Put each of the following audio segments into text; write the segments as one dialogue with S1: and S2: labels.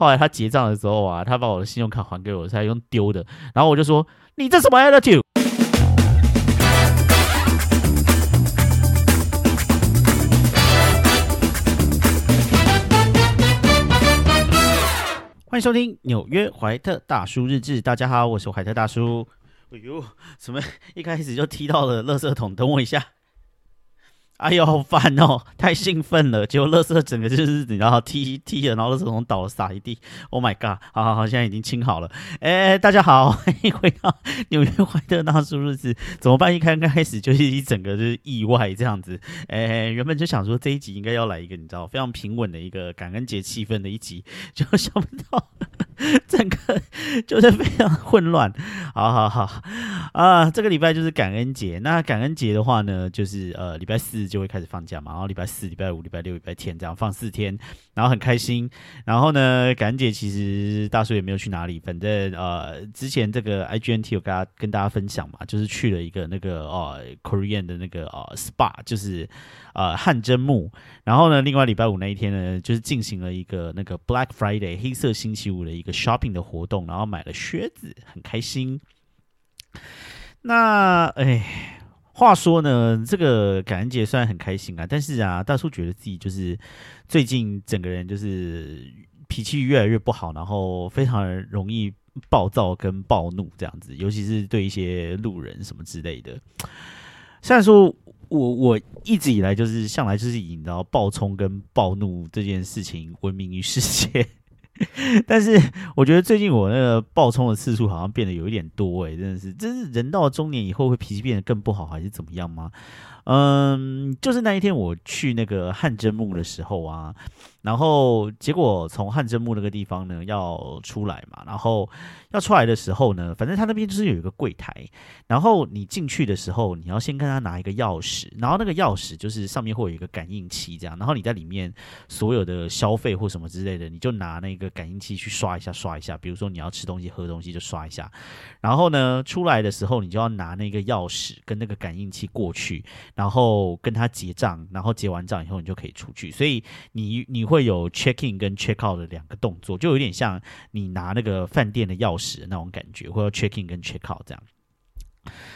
S1: 后来他结账的时候啊，他把我的信用卡还给我，才用丢的。然后我就说：“你这什么 attitude？” 欢迎收听纽约怀特大叔日志。大家好，我是怀特大叔。哎呦，怎么一开始就踢到了垃圾桶？等我一下。哎呦，好烦哦！太兴奋了，结果乐色整个就是你知道踢踢了，然后乐色桶倒了洒一地。Oh my god！好好好，现在已经清好了。哎，大家好，欢迎回到纽约怀特大叔日子。怎么办？一开开始就是一整个就是意外这样子。哎，原本就想说这一集应该要来一个你知道非常平稳的一个感恩节气氛的一集，就想不到整个就是非常混乱。好好好啊，这个礼拜就是感恩节。那感恩节的话呢，就是呃礼拜四。就会开始放假嘛，然后礼拜四、礼拜五、礼拜六、礼拜天这样放四天，然后很开心。然后呢，感恩节其实大叔也没有去哪里，反正呃，之前这个 IGNT 有跟大家跟大家分享嘛，就是去了一个那个呃 Korean 的那个呃 SPA，就是呃汗蒸木。然后呢，另外礼拜五那一天呢，就是进行了一个那个 Black Friday 黑色星期五的一个 shopping 的活动，然后买了靴子，很开心。那哎。话说呢，这个感恩节虽然很开心啊，但是啊，大叔觉得自己就是最近整个人就是脾气越来越不好，然后非常容易暴躁跟暴怒这样子，尤其是对一些路人什么之类的。虽然说我我一直以来就是向来就是以你知道暴冲跟暴怒这件事情闻名于世界。但是我觉得最近我那个爆冲的次数好像变得有一点多哎，真的是，真是人到中年以后会脾气变得更不好，还是怎么样吗？嗯，就是那一天我去那个汗蒸墓的时候啊，然后结果从汗蒸墓那个地方呢要出来嘛，然后要出来的时候呢，反正他那边就是有一个柜台，然后你进去的时候，你要先跟他拿一个钥匙，然后那个钥匙就是上面会有一个感应器这样，然后你在里面所有的消费或什么之类的，你就拿那个感应器去刷一下刷一下，比如说你要吃东西喝东西就刷一下，然后呢出来的时候你就要拿那个钥匙跟那个感应器过去。然后跟他结账，然后结完账以后你就可以出去，所以你你会有 check in 跟 check out 的两个动作，就有点像你拿那个饭店的钥匙那种感觉，或者 check in 跟 check out 这样。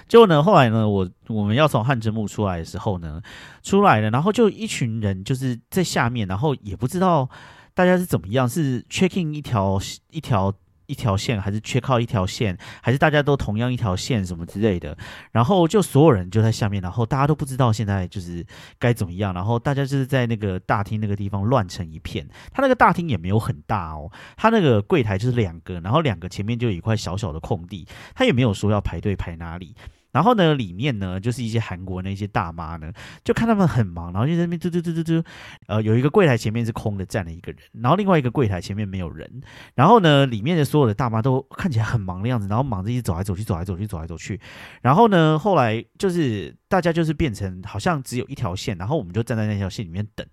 S1: 结果呢，后来呢，我我们要从汉之木出来的时候呢，出来了，然后就一群人就是在下面，然后也不知道大家是怎么样，是 checking 一条一条。一条线还是缺靠一条线，还是大家都同样一条线什么之类的，然后就所有人就在下面，然后大家都不知道现在就是该怎么样，然后大家就是在那个大厅那个地方乱成一片。他那个大厅也没有很大哦，他那个柜台就是两个，然后两个前面就有一块小小的空地，他也没有说要排队排哪里。然后呢，里面呢就是一些韩国那些大妈呢，就看他们很忙，然后就在那边嘟嘟嘟嘟嘟，呃，有一个柜台前面是空的，站了一个人，然后另外一个柜台前面没有人，然后呢，里面的所有的大妈都看起来很忙的样子，然后忙着一直走来走去，走来走去，走来走去，然后呢，后来就是大家就是变成好像只有一条线，然后我们就站在那条线里面等，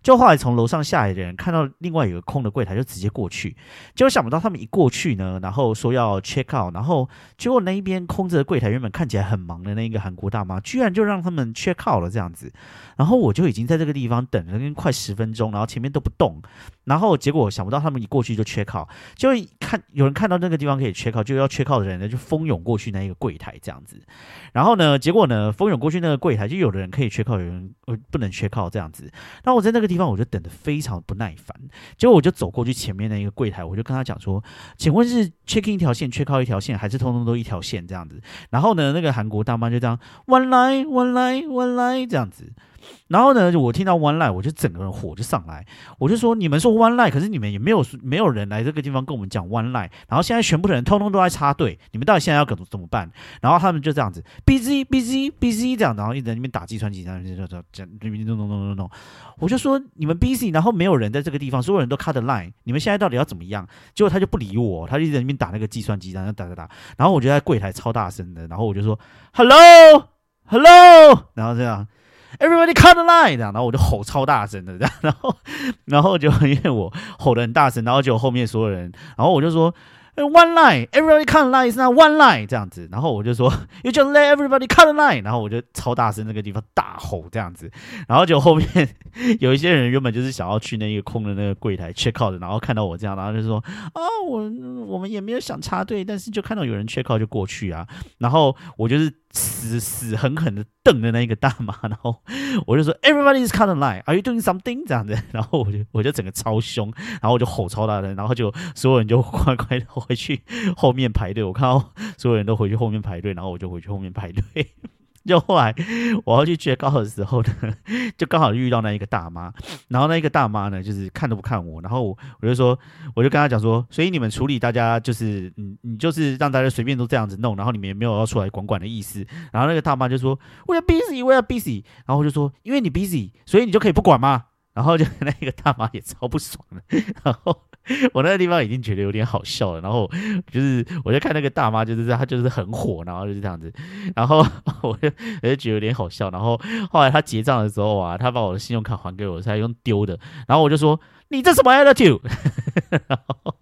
S1: 就后来从楼上下来的人看到另外有个空的柜台，就直接过去，结果想不到他们一过去呢，然后说要 check out，然后结果那一边空着的柜台原本看起来。很忙的那个韩国大妈，居然就让他们缺靠了这样子，然后我就已经在这个地方等了快十分钟，然后前面都不动，然后结果想不到他们一过去就缺靠就看有人看到那个地方可以缺靠就要缺靠的人呢就蜂拥过去那一个柜台这样子，然后呢，结果呢蜂拥过去那个柜台，就有的人可以缺靠有人呃不能缺靠这样子，那我在那个地方我就等的非常不耐烦，结果我就走过去前面那一个柜台，我就跟他讲说，请问是 check in 一条线缺靠一条线，还是通通都一条线这样子？然后呢，那个。韩国大妈就这样 one line one line one line 这样子，然后呢，我听到 one line，我就整个人火就上来，我就说你们说 one line，可是你们也没有没有人来这个地方跟我们讲 one line，然后现在全部的人通通都在插队，你们到底现在要怎么怎么办？然后他们就这样子 busy busy busy 这样，然后一直在那边打计算机，这样这样这样弄弄弄弄弄，我就说你们 busy，然后没有人在这个地方，所有人都 cut line，你们现在到底要怎么样？结果他就不理我，他就在那边打那个计算机，然后打打打，然后我就在柜台超大声的，然后我就说 hello hello，然后这样。Everybody cut the line，这样，然后我就吼超大声的，这样，然后，然后就因为我吼的很大声，然后就后面所有人，然后我就说，one line，everybody cut line is not one line 这样子，然后我就说 you just let everybody cut line，然后我就超大声那个地方大吼这样子，然后就后面有一些人原本就是想要去那个空的那个柜台 check out，的然后看到我这样，然后就说啊我我们也没有想插队，但是就看到有人 check out 就过去啊，然后我就是。死死狠狠的瞪着那一个大妈，然后 我就说：“Everybody is kind of line，Are you doing something？” 这样子，然后我就我就整个超凶，然后我就吼超大声，然后就所有人就乖乖的回去后面排队。我看到所有人都回去后面排队，然后我就回去后面排队。就后来我要去接高的时候呢，就刚好遇到那一个大妈，然后那一个大妈呢，就是看都不看我，然后我就说，我就跟他讲说，所以你们处理大家就是你你就是让大家随便都这样子弄，然后你们也没有要出来管管的意思，然后那个大妈就说我要 busy，我要 busy，然后我就说，因为你 busy，所以你就可以不管吗？然后就 那个大妈也超不爽的，然后。我那个地方已经觉得有点好笑了，然后就是我就看那个大妈，就是她就是很火，然后就是这样子，然后 我就我就觉得有点好笑，然后后来她结账的时候啊，她把我的信用卡还给我，才用丢的，然后我就说你这什么 attitude？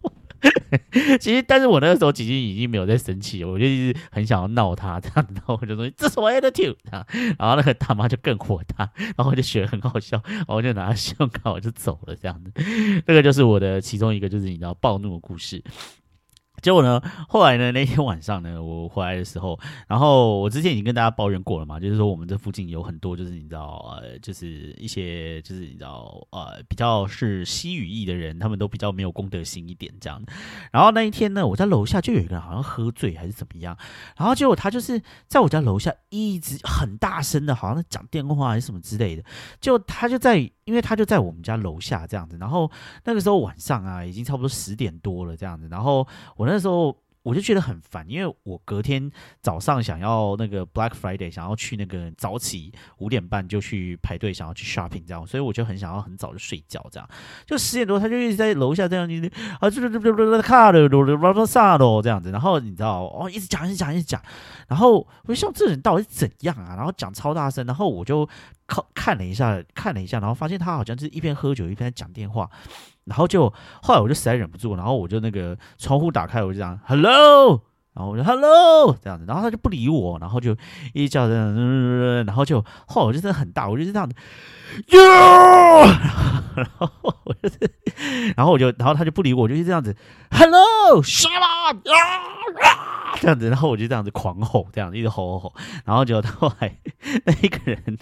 S1: 其实，但是我那个时候其实已经没有在生气，我就一直很想要闹他这样，然后我就说这是我 attitude 啊，然后那个大妈就更火大，然后我就觉得很好笑，然后我就拿信用卡我就走了这样子，这个就是我的其中一个就是你知道暴怒的故事。结果呢？后来呢？那天晚上呢，我回来的时候，然后我之前已经跟大家抱怨过了嘛，就是说我们这附近有很多，就是你知道，呃，就是一些，就是你知道，呃，比较是西语裔的人，他们都比较没有公德心一点这样。然后那一天呢，我在楼下就有一个人好像喝醉还是怎么样，然后结果他就是在我家楼下一直很大声的，好像在讲电话还是什么之类的，就他就在。因为他就在我们家楼下这样子，然后那个时候晚上啊，已经差不多十点多了这样子，然后我那那时候。我就觉得很烦，因为我隔天早上想要那个 Black Friday，想要去那个早起五点半就去排队，想要去 shopping 这样，所以我就很想要很早就睡觉这样。就十点多，他就一直在楼下这样，啊，这这这这这卡的，罗罗罗萨罗这样子。然后你知道，哦，一直讲，一直讲，一直讲。然后我就想，这人到底是怎样啊？然后讲超大声。然后我就看看了一下，看了一下，然后发现他好像是一边喝酒一边讲电话。然后就后来我就实在忍不住，然后我就那个窗户打开，我就讲 hello，然后我就 hello 这样子，然后他就不理我，然后就一直叫这样，然后就吼就真的很大，我就是这样子哟，然后我就是，然后我就，然后他就不理我，就是这样子 hello shut up 这样子，然后我就这样子狂吼，这样子一直吼吼吼，然后就后来那一个人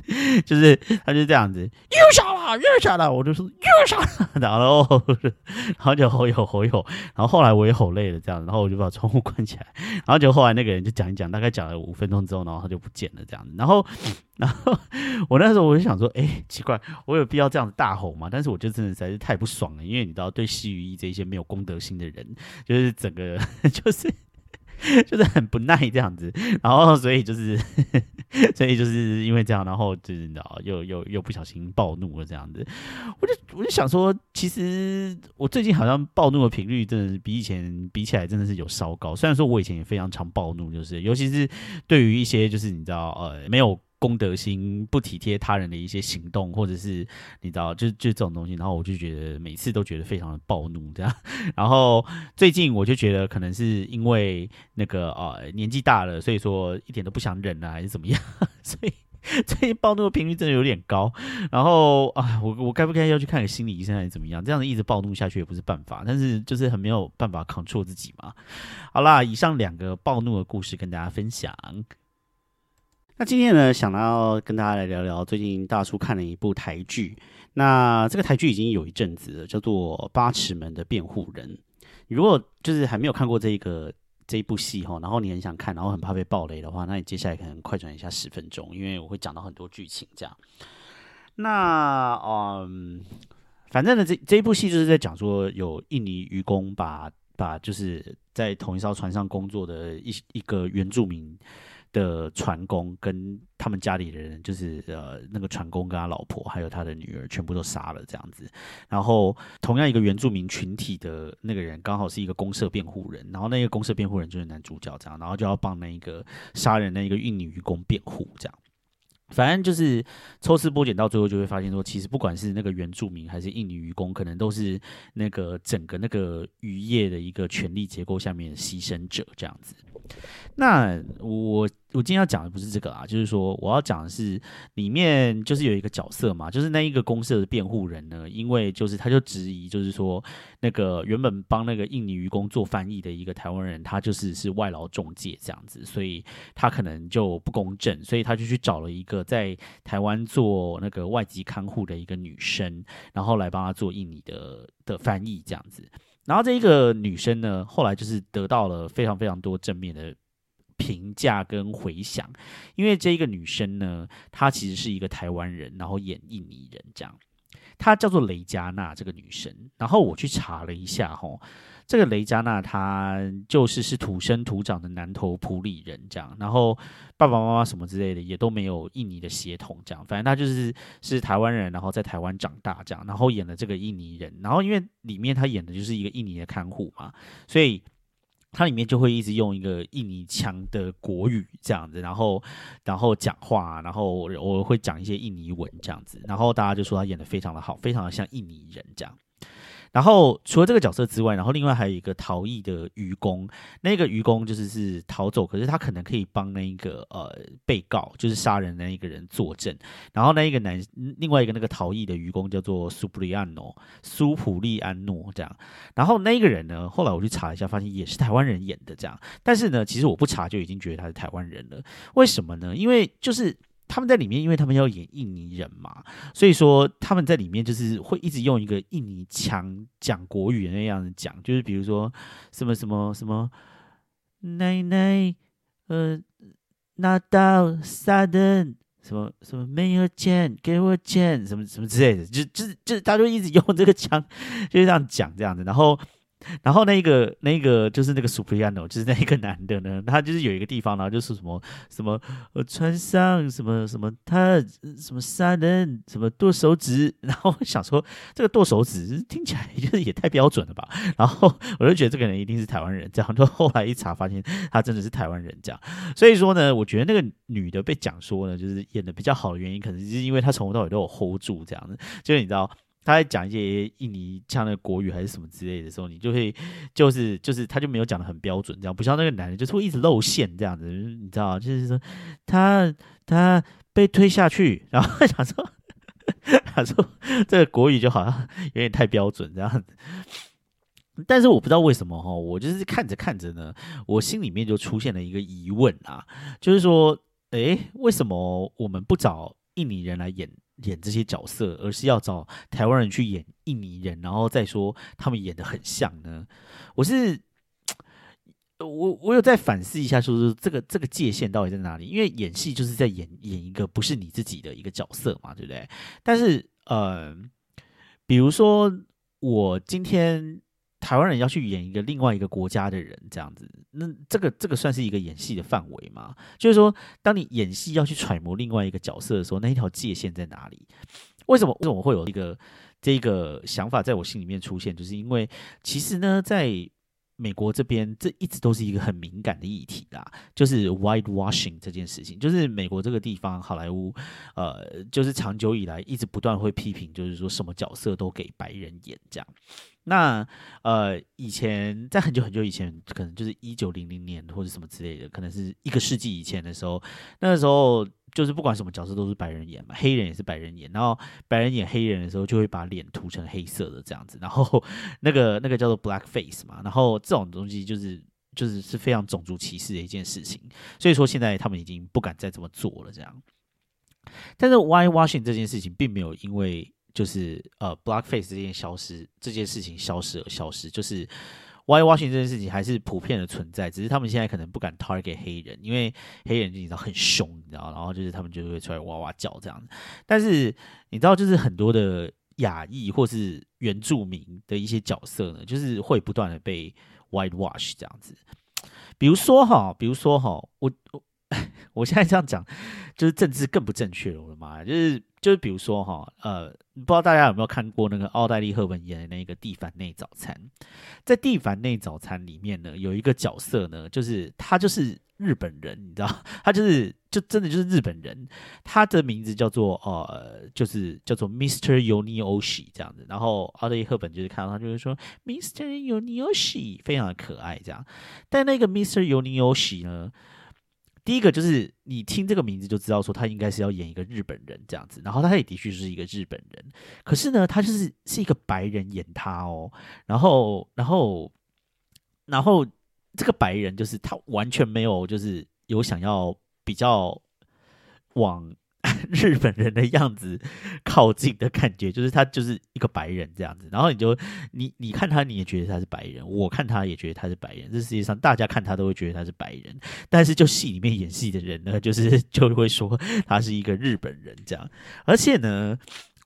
S1: 就是他就这样子又杀了又杀了，我就说又杀了，然后 然后就吼吼吼吼，然后后来我也吼累了这样，然后我就把窗户关起来，然后就后来那个人就讲一讲，大概讲了五分钟之后，然后他就不见了这样子，然后 然后我那时候我就想说，哎，奇怪，我有必要这样子大吼吗？但是我就真的实在是太不爽了，因为你知道，对西语一这些没有公德心的人，就是整个 就是。就是很不耐这样子，然后所以就是，所以就是因为这样，然后就是你知道，又又又不小心暴怒了这样子。我就我就想说，其实我最近好像暴怒的频率真的比以前比起来真的是有稍高。虽然说我以前也非常常暴怒，就是尤其是对于一些就是你知道呃没有。公德心不体贴他人的一些行动，或者是你知道，就就这种东西，然后我就觉得每次都觉得非常的暴怒这样。然后最近我就觉得可能是因为那个啊年纪大了，所以说一点都不想忍了，还是怎么样？所以最近暴怒的频率真的有点高。然后啊，我我该不该要去看个心理医生还是怎么样？这样子一直暴怒下去也不是办法，但是就是很没有办法 control 自己嘛。好啦，以上两个暴怒的故事跟大家分享。那今天呢，想要跟大家来聊聊最近大叔看了一部台剧。那这个台剧已经有一阵子了，叫做《八尺门的辩护人》。如果就是还没有看过这个这一部戏哈，然后你很想看，然后很怕被暴雷的话，那你接下来可能快转一下十分钟，因为我会讲到很多剧情这样。那嗯，反正呢，这这一部戏就是在讲说，有印尼渔工把把就是在同一艘船上工作的一一个原住民。的船工跟他们家里的人，就是呃那个船工跟他老婆还有他的女儿，全部都杀了这样子。然后同样一个原住民群体的那个人，刚好是一个公社辩护人，然后那个公社辩护人就是男主角这样，然后就要帮那一个杀人那一个印尼渔工辩护这样。反正就是抽丝剥茧，到最后就会发现说，其实不管是那个原住民还是印尼渔工，可能都是那个整个那个渔业的一个权力结构下面的牺牲者这样子。那我我今天要讲的不是这个啊，就是说我要讲的是里面就是有一个角色嘛，就是那一个公社的辩护人呢，因为就是他就质疑，就是说那个原本帮那个印尼渔工做翻译的一个台湾人，他就是是外劳中介这样子，所以他可能就不公正，所以他就去找了一个在台湾做那个外籍看护的一个女生，然后来帮他做印尼的的翻译这样子。然后这一个女生呢，后来就是得到了非常非常多正面的评价跟回响，因为这一个女生呢，她其实是一个台湾人，然后演印尼人这样，她叫做雷佳娜这个女生，然后我去查了一下吼。这个雷加娜她就是是土生土长的南投普里人，这样，然后爸爸妈妈什么之类的也都没有印尼的血统，这样，反正她就是是台湾人，然后在台湾长大这样，然后演了这个印尼人，然后因为里面她演的就是一个印尼的看护嘛，所以他里面就会一直用一个印尼腔的国语这样子，然后然后讲话，然后我会讲一些印尼文这样子，然后大家就说他演的非常的好，非常的像印尼人这样。然后除了这个角色之外，然后另外还有一个逃逸的愚公，那个愚公就是是逃走，可是他可能可以帮那一个呃被告，就是杀人那一个人作证。然后那一个男，另外一个那个逃逸的愚公叫做苏普利安诺，苏普利安诺这样。然后那一个人呢，后来我去查一下，发现也是台湾人演的这样。但是呢，其实我不查就已经觉得他是台湾人了。为什么呢？因为就是。他们在里面，因为他们要演印尼人嘛，所以说他们在里面就是会一直用一个印尼腔讲国语那样子讲，就是比如说什么什么什么奶奶，呃，拿到撒灯，什么什么没有钱，给我钱，什么什么之类的，就就就，他就一直用这个腔，就这样讲这样子，然后。然后那个那个就是那个 Supriano，就是那一个男的呢，他就是有一个地方，然后就是什么什么呃穿上什么什么他什么杀人什么剁手指，然后想说这个剁手指听起来 就是也太标准了吧，然后我就觉得这个人一定是台湾人，这样，就后来一查发现他真的是台湾人，这样，所以说呢，我觉得那个女的被讲说呢，就是演的比较好的原因，可能是因为她从头到尾都有 hold 住这样子，就是你知道。他在讲一些印尼腔的国语还是什么之类的时候，你就会就是就是他就没有讲的很标准，这样不像那个男人就是会一直露馅这样子，你知道就是说他他被推下去，然后想说他说这个国语就好像有点太标准这样，但是我不知道为什么哈，我就是看着看着呢，我心里面就出现了一个疑问啊，就是说，哎，为什么我们不找印尼人来演？演这些角色，而是要找台湾人去演印尼人，然后再说他们演的很像呢？我是我我有在反思一下，说是这个这个界限到底在哪里？因为演戏就是在演演一个不是你自己的一个角色嘛，对不对？但是呃，比如说我今天。台湾人要去演一个另外一个国家的人，这样子，那这个这个算是一个演戏的范围吗？就是说，当你演戏要去揣摩另外一个角色的时候，那一条界限在哪里？为什么为什么会有一个这个想法在我心里面出现？就是因为其实呢，在美国这边，这一直都是一个很敏感的议题啦，就是 white washing 这件事情，就是美国这个地方好莱坞，呃，就是长久以来一直不断会批评，就是说什么角色都给白人演这样。那呃，以前在很久很久以前，可能就是一九零零年或者什么之类的，可能是一个世纪以前的时候，那个时候就是不管什么角色都是白人演嘛，黑人也是白人演，然后白人演黑人的时候就会把脸涂成黑色的这样子，然后那个那个叫做 black face 嘛，然后这种东西就是就是是非常种族歧视的一件事情，所以说现在他们已经不敢再这么做了这样，但是 white washing 这件事情并没有因为。就是呃，blackface 这件消失这件事情消失而消失，就是 white washing 这件事情还是普遍的存在，只是他们现在可能不敢 target 黑人，因为黑人你知道很凶，你知道，然后就是他们就会出来哇哇叫这样。但是你知道，就是很多的亚裔或是原住民的一些角色呢，就是会不断的被 white wash 这样子。比如说哈，比如说哈，我我我现在这样讲，就是政治更不正确了，我的妈呀，就是。就是比如说哈，呃，不知道大家有没有看过那个奥黛丽·赫本演的那个《蒂凡内早餐》。在《蒂凡内早餐》里面呢，有一个角色呢，就是他就是日本人，你知道，他就是就真的就是日本人，他的名字叫做呃，就是叫做 Mr. Yonioshi 这样子。然后奥黛丽赫本就是看到他就会说 Mr. Yonioshi 非常的可爱这样。但那个 Mr. Yonioshi 呢，第一个就是你听这个名字就知道说他应该是要演一个日本人这样子。然后他也的确是一个日本人，可是呢，他就是是一个白人演他哦。然后，然后，然后这个白人就是他完全没有就是有想要。比较往 日本人的样子靠近的感觉，就是他就是一个白人这样子，然后你就你你看他，你也觉得他是白人，我看他也觉得他是白人，这世界上大家看他都会觉得他是白人，但是就戏里面演戏的人呢，就是就会说他是一个日本人这样，而且呢，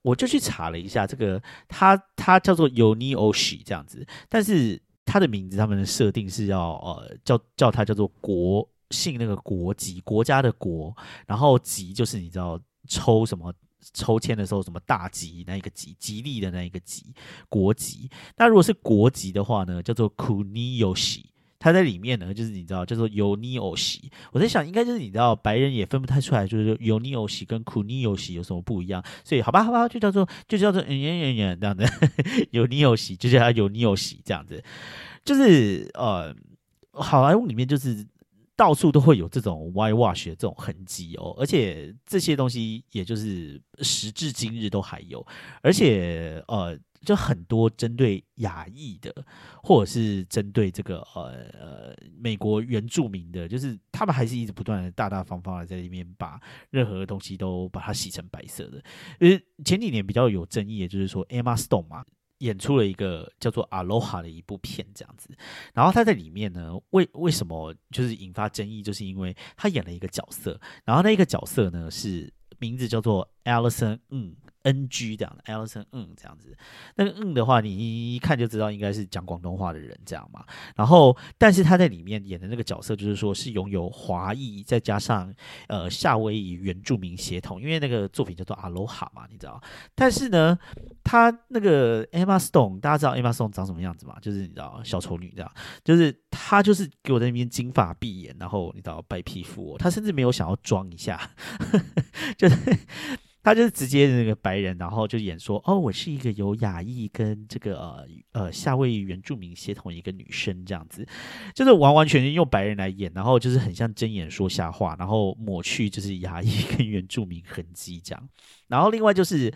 S1: 我就去查了一下这个他他叫做 Yoni Oshi 这样子，但是他的名字他们的设定是要呃叫叫他叫做国。姓那个国籍，国家的国，然后吉就是你知道抽什么抽签的时候什么大吉那一个吉，吉利的那一个吉，国籍。那如果是国籍的话呢，叫做 Kuniyoshi，它在里面呢就是你知道叫做 Yoniyoshi。我在想应该就是你知道白人也分不太出来，就是 Yoniyoshi 跟 Kuniyoshi 有什么不一样。所以好吧好吧，就叫做就叫做嗯嗯嗯嗯这样子，Yoniyoshi 就叫它 Yoniyoshi 这样子，就是呃好莱坞里面就是。到处都会有这种 white wash 的这种痕迹哦，而且这些东西也就是时至今日都还有，而且呃，就很多针对亚裔的，或者是针对这个呃呃美国原住民的，就是他们还是一直不断的大大方方的在里面把任何东西都把它洗成白色的。呃，前几年比较有争议的就是说 Emma Stone 嘛。演出了一个叫做《阿罗哈》的一部片，这样子。然后他在里面呢，为为什么就是引发争议，就是因为他演了一个角色，然后那一个角色呢是名字叫做 Alison，嗯。N G 这样的，Alison 嗯这样子，那个嗯的话，你一看就知道应该是讲广东话的人这样嘛。然后，但是他在里面演的那个角色，就是说是拥有华裔再加上呃夏威夷原住民血统，因为那个作品叫做《阿罗哈》嘛，你知道。但是呢，他那个 Emma Stone，大家知道 Emma Stone 长什么样子吗？就是你知道小丑女这样，就是她就是给我在那边金发碧眼，然后你知道白皮肤，她甚至没有想要装一下，就是。他就是直接那个白人，然后就演说哦，我是一个有亚裔跟这个呃呃夏威夷原住民协同一个女生这样子，就是完完全全用白人来演，然后就是很像睁眼说瞎话，然后抹去就是亚裔跟原住民痕迹这样。然后另外就是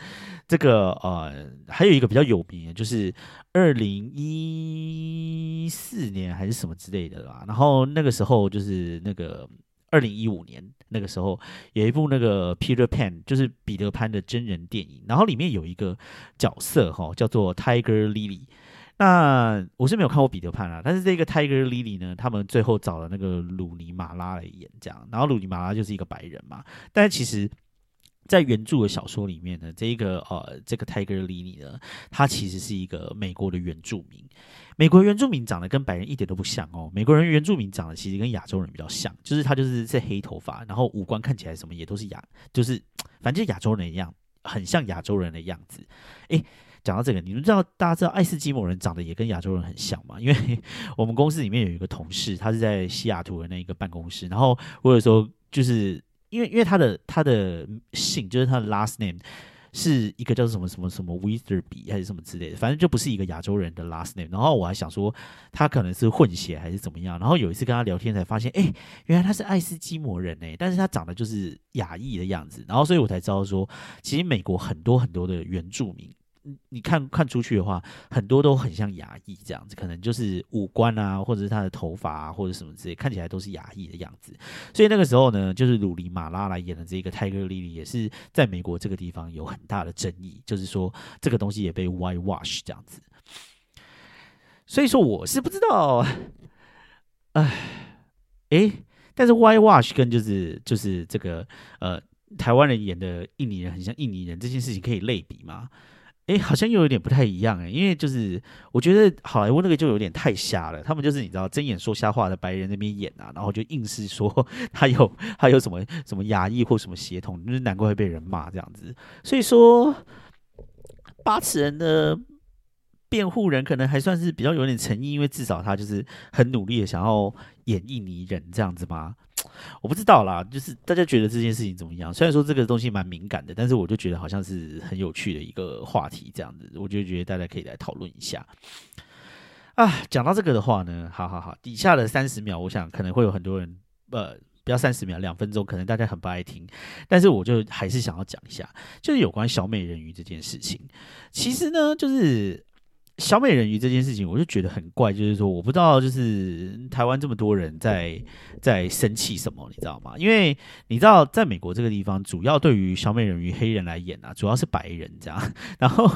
S1: 这个呃还有一个比较有名的，就是二零一四年还是什么之类的吧。然后那个时候就是那个。二零一五年那个时候，有一部那个 Peter Pan，就是彼得潘的真人电影，然后里面有一个角色哈，叫做 Tiger Lily。那我是没有看过彼得潘啊，但是这个 Tiger Lily 呢，他们最后找了那个鲁尼马拉来演这样，然后鲁尼马拉就是一个白人嘛，但其实。在原著的小说里面呢，这一个呃，这个 Tiger Lily 呢，他其实是一个美国的原住民。美国原住民长得跟白人一点都不像哦，美国人原住民长得其实跟亚洲人比较像，就是他就是是黑头发，然后五官看起来什么也都是亚，就是反正就亚洲人一样，很像亚洲人的样子。诶，讲到这个，你们知道大家知道爱斯基摩人长得也跟亚洲人很像吗？因为我们公司里面有一个同事，他是在西雅图的那一个办公室，然后我有时候就是。因为因为他的他的姓就是他的 last name 是一个叫做什么什么什么 Witherby 还是什么之类的，反正就不是一个亚洲人的 last name。然后我还想说他可能是混血还是怎么样。然后有一次跟他聊天才发现，哎，原来他是爱斯基摩人呢，但是他长得就是亚裔的样子。然后所以我才知道说，其实美国很多很多的原住民。你看看出去的话，很多都很像牙医这样子，可能就是五官啊，或者是他的头发啊，或者什么之类，看起来都是牙医的样子。所以那个时候呢，就是鲁尼马拉来演的这个泰戈莉莉，也是在美国这个地方有很大的争议，就是说这个东西也被 white wash 这样子。所以说我是不知道，哎，哎，但是 why wash 跟就是就是这个呃台湾人演的印尼人很像印尼人这件事情可以类比吗？哎，好像又有点不太一样哎，因为就是我觉得好莱坞那个就有点太瞎了，他们就是你知道睁眼说瞎话的白人那边演啊，然后就硬是说他有他有什么什么牙医或什么协同，就是难怪会被人骂这样子。所以说八尺人的辩护人可能还算是比较有点诚意，因为至少他就是很努力的想要演印尼人这样子嘛。我不知道啦，就是大家觉得这件事情怎么样？虽然说这个东西蛮敏感的，但是我就觉得好像是很有趣的一个话题，这样子，我就觉得大家可以来讨论一下。啊，讲到这个的话呢，好好好，底下的三十秒，我想可能会有很多人，呃，不要三十秒，两分钟，可能大家很不爱听，但是我就还是想要讲一下，就是有关小美人鱼这件事情。其实呢，就是。小美人鱼这件事情，我就觉得很怪，就是说，我不知道，就是台湾这么多人在在生气什么，你知道吗？因为你知道，在美国这个地方，主要对于小美人鱼黑人来演啊，主要是白人这样，然后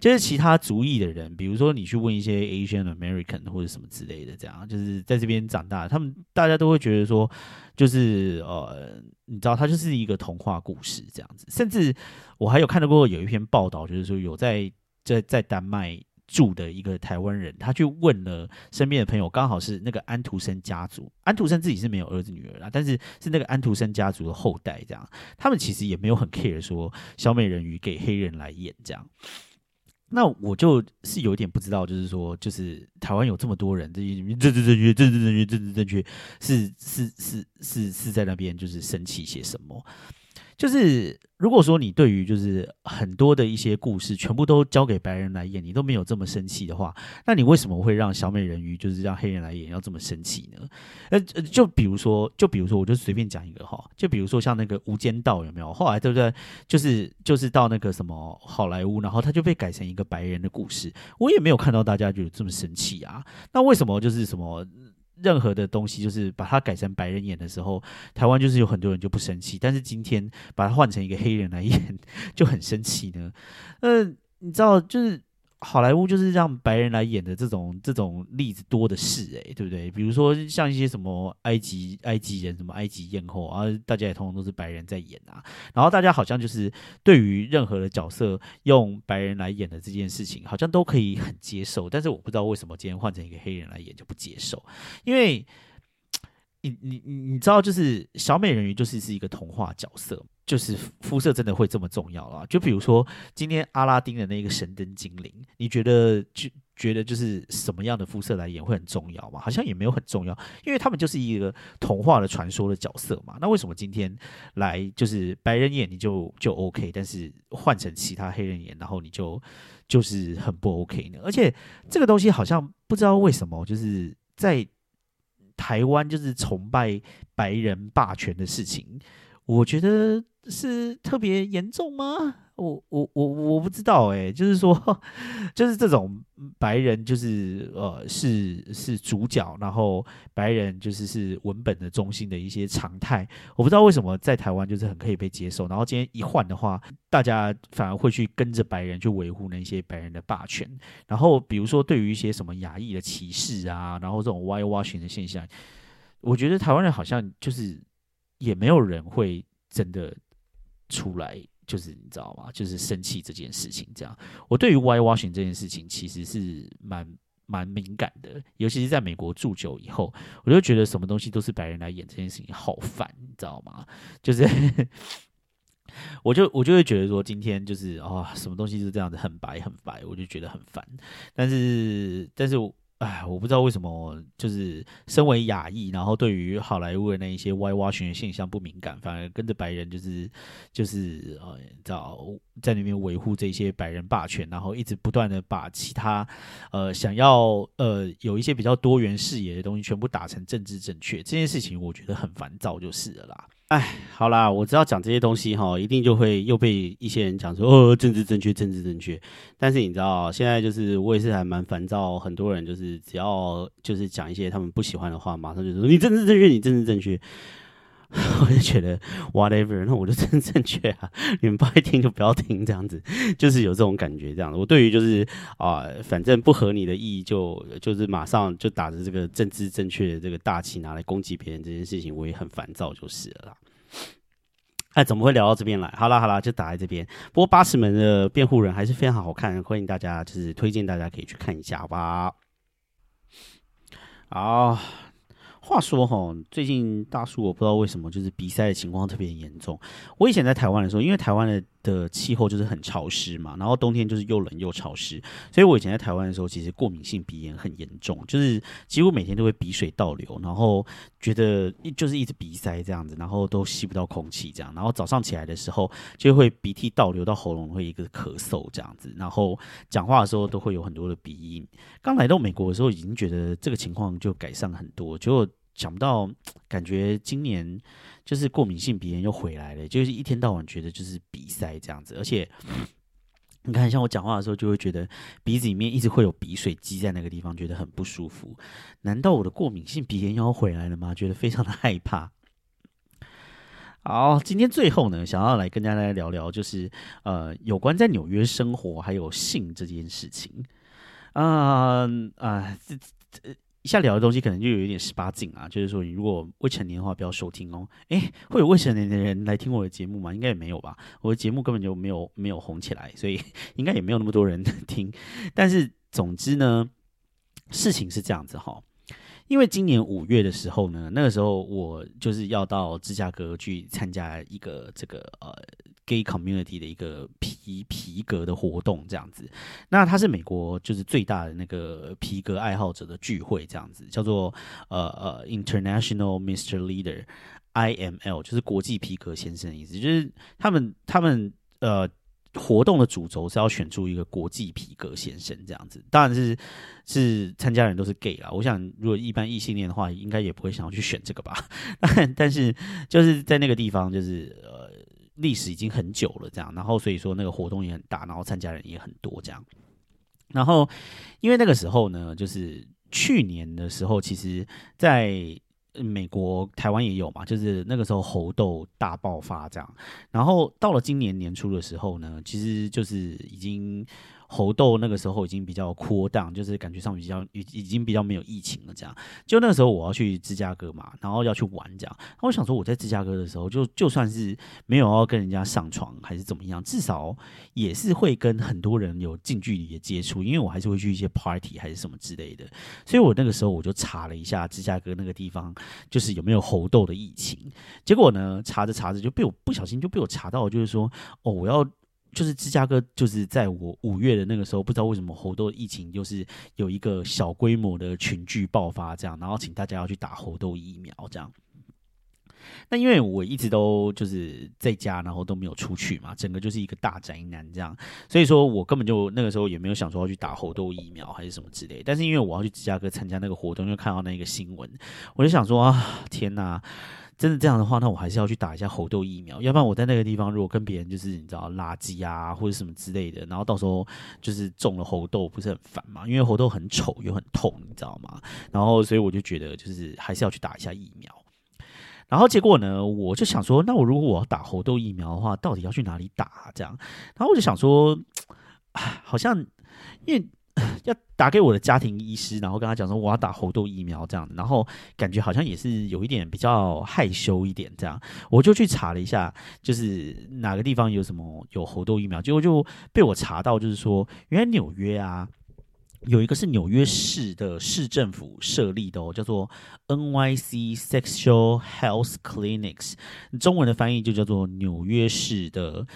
S1: 就是其他族裔的人，比如说你去问一些 Asian American 或者什么之类的，这样就是在这边长大，他们大家都会觉得说，就是呃，你知道，它就是一个童话故事这样子。甚至我还有看到过有一篇报道，就是说有在在在丹麦。住的一个台湾人，他去问了身边的朋友，刚好是那个安徒生家族。安徒生自己是没有儿子女儿啦，但是是那个安徒生家族的后代，这样他们其实也没有很 care 说小美人鱼给黑人来演这样。那我就是有点不知道，就是说，就是台湾有这么多人，这这这正确，这这正确，这这，是是是是是在那边就是生气些什么？就是如果说你对于就是很多的一些故事全部都交给白人来演，你都没有这么生气的话，那你为什么会让小美人鱼就是让黑人来演要这么生气呢？呃，就比如说，就比如说，我就随便讲一个哈，就比如说像那个《无间道》有没有？后来对不对？就是就是到那个什么好莱坞，然后他就被改成一个白人的故事，我也没有看到大家就这么生气啊。那为什么就是什么？任何的东西，就是把它改成白人演的时候，台湾就是有很多人就不生气，但是今天把它换成一个黑人来演，就很生气呢。嗯，你知道，就是。好莱坞就是让白人来演的这种这种例子多的是诶，对不对？比如说像一些什么埃及埃及人，什么埃及艳后啊，大家也通通都是白人在演啊。然后大家好像就是对于任何的角色用白人来演的这件事情，好像都可以很接受。但是我不知道为什么今天换成一个黑人来演就不接受，因为你你你你知道，就是小美人鱼就是是一个童话角色。就是肤色真的会这么重要啊？就比如说今天阿拉丁的那个神灯精灵，你觉得就觉得就是什么样的肤色来演会很重要吗？好像也没有很重要，因为他们就是一个童话的传说的角色嘛。那为什么今天来就是白人演你就就 OK，但是换成其他黑人演，然后你就就是很不 OK 呢？而且这个东西好像不知道为什么就是在台湾就是崇拜白人霸权的事情，我觉得。是特别严重吗？我我我我不知道哎，就是说，就是这种白人就是呃是是主角，然后白人就是是文本的中心的一些常态。我不知道为什么在台湾就是很可以被接受，然后今天一换的话，大家反而会去跟着白人去维护那些白人的霸权。然后比如说对于一些什么亚裔的歧视啊，然后这种 whitewashing 的现象，我觉得台湾人好像就是也没有人会真的。出来就是你知道吗？就是生气这件事情，这样。我对于 Y washing 这件事情其实是蛮蛮敏感的，尤其是在美国住久以后，我就觉得什么东西都是白人来演这件事情好烦，你知道吗？就是，我就我就会觉得说，今天就是啊，什么东西是这样子很白很白，我就觉得很烦。但是，但是我。哎，我不知道为什么，就是身为亚裔，然后对于好莱坞的那一些歪挖群的现象不敏感，反而跟着白人就是就是呃，找在那边维护这些白人霸权，然后一直不断的把其他呃想要呃有一些比较多元视野的东西全部打成政治正确，这件事情我觉得很烦躁，就是了啦。
S2: 哎，好啦，我知道讲这些东西哈，一定就会又被一些人讲说哦，政治正确，政治正确。但是你知道，现在就是我也是还蛮烦躁，很多人就是只要就是讲一些他们不喜欢的话，马上就说你政治正确，你政治正确。我就觉得 whatever，那我就 真正确啊！你们不爱听就不要听，这样子就是有这种感觉。这样子，我对于就是啊，反正不合你的意义，就就是马上就打着这个政治正确的这个大旗拿来攻击别人这件事情，我也很烦躁，就是了啦。哎，怎么会聊到这边来？好了好了，就打在这边。不过八尺门的辩护人还是非常好看，欢迎大家就是推荐大家可以去看一下，好吧？好。话说哈，最近大叔我不知道为什么就是鼻塞的情况特别严重。我以前在台湾的时候，因为台湾的
S1: 的气候就是很潮湿嘛，然后冬天就是又冷又潮湿，所以我以前在台湾的时候，其实过敏性鼻炎很严重，就是几乎每天都会鼻水倒流，然后觉得一就是一直鼻塞这样子，然后都吸不到空气这样，然后早上起来的时候就会鼻涕倒流到喉咙，会一个咳嗽这样子，然后讲话的时候都会有很多的鼻音。刚来到美国的时候，已经觉得这个情况就改善很多，结果想不到，感觉今年。就是过敏性鼻炎又回来了，就是一天到晚觉得就是鼻塞这样子，而且 你看，像我讲话的时候，就会觉得鼻子里面一直会有鼻水积在那个地方，觉得很不舒服。难道我的过敏性鼻炎要回来了吗？觉得非常的害怕。好，今天最后呢，想要来跟大家聊聊，就是呃，有关在纽约生活还有性这件事情。啊啊，这这。下聊的东西可能就有一点十八禁啊，就是说你如果未成年的话不要收听哦。诶，会有未成年的人来听我的节目吗？应该也没有吧。我的节目根本就没有没有红起来，所以 应该也没有那么多人听。但是总之呢，事情是这样子哈。因为今年五月的时候呢，那个时候我就是要到芝加哥去参加一个这个呃。Gay community 的一个皮皮革的活动这样子，那它是美国就是最大的那个皮革爱好者的聚会这样子，叫做呃呃 International Mr. Leader IML，就是国际皮革先生的意思，就是他们他们呃活动的主轴是要选出一个国际皮革先生这样子，当然是是参加人都是 gay 啦，我想如果一般异性恋的话，应该也不会想要去选这个吧，但是就是在那个地方就是呃。历史已经很久了，这样，然后所以说那个活动也很大，然后参加人也很多，这样。然后因为那个时候呢，就是去年的时候，其实在美国、台湾也有嘛，就是那个时候猴痘大爆发，这样。然后到了今年年初的时候呢，其实就是已经。猴痘那个时候已经比较扩荡，就是感觉上比较已已经比较没有疫情了。这样，就那个时候我要去芝加哥嘛，然后要去玩这样。那我想说我在芝加哥的时候，就就算是没有要跟人家上床还是怎么样，至少也是会跟很多人有近距离的接触，因为我还是会去一些 party 还是什么之类的。所以我那个时候我就查了一下芝加哥那个地方，就是有没有猴痘的疫情。结果呢，查着查着就被我不小心就被我查到，就是说哦，我要。就是芝加哥，就是在我五月的那个时候，不知道为什么猴痘疫情就是有一个小规模的群聚爆发，这样，然后请大家要去打猴痘疫苗，这样。那因为我一直都就是在家，然后都没有出去嘛，整个就是一个大宅男这样，所以说我根本就那个时候也没有想说要去打猴痘疫苗还是什么之类。但是因为我要去芝加哥参加那个活动，又看到那个新闻，我就想说啊，天哪！真的这样的话，那我还是要去打一下猴痘疫苗，要不然我在那个地方如果跟别人就是你知道垃圾啊或者什么之类的，然后到时候就是中了猴痘，不是很烦嘛？因为猴痘很丑又很痛，你知道吗？然后所以我就觉得就是还是要去打一下疫苗。然后结果呢，我就想说，那我如果我要打猴痘疫苗的话，到底要去哪里打？这样，然后我就想说，好像因为。要打给我的家庭医师，然后跟他讲说我要打猴痘疫苗这样，然后感觉好像也是有一点比较害羞一点这样，我就去查了一下，就是哪个地方有什么有猴痘疫苗，结果就被我查到，就是说原来纽约啊有一个是纽约市的市政府设立的哦，叫做 NYC Sexual Health Clinics，中文的翻译就叫做纽约市的。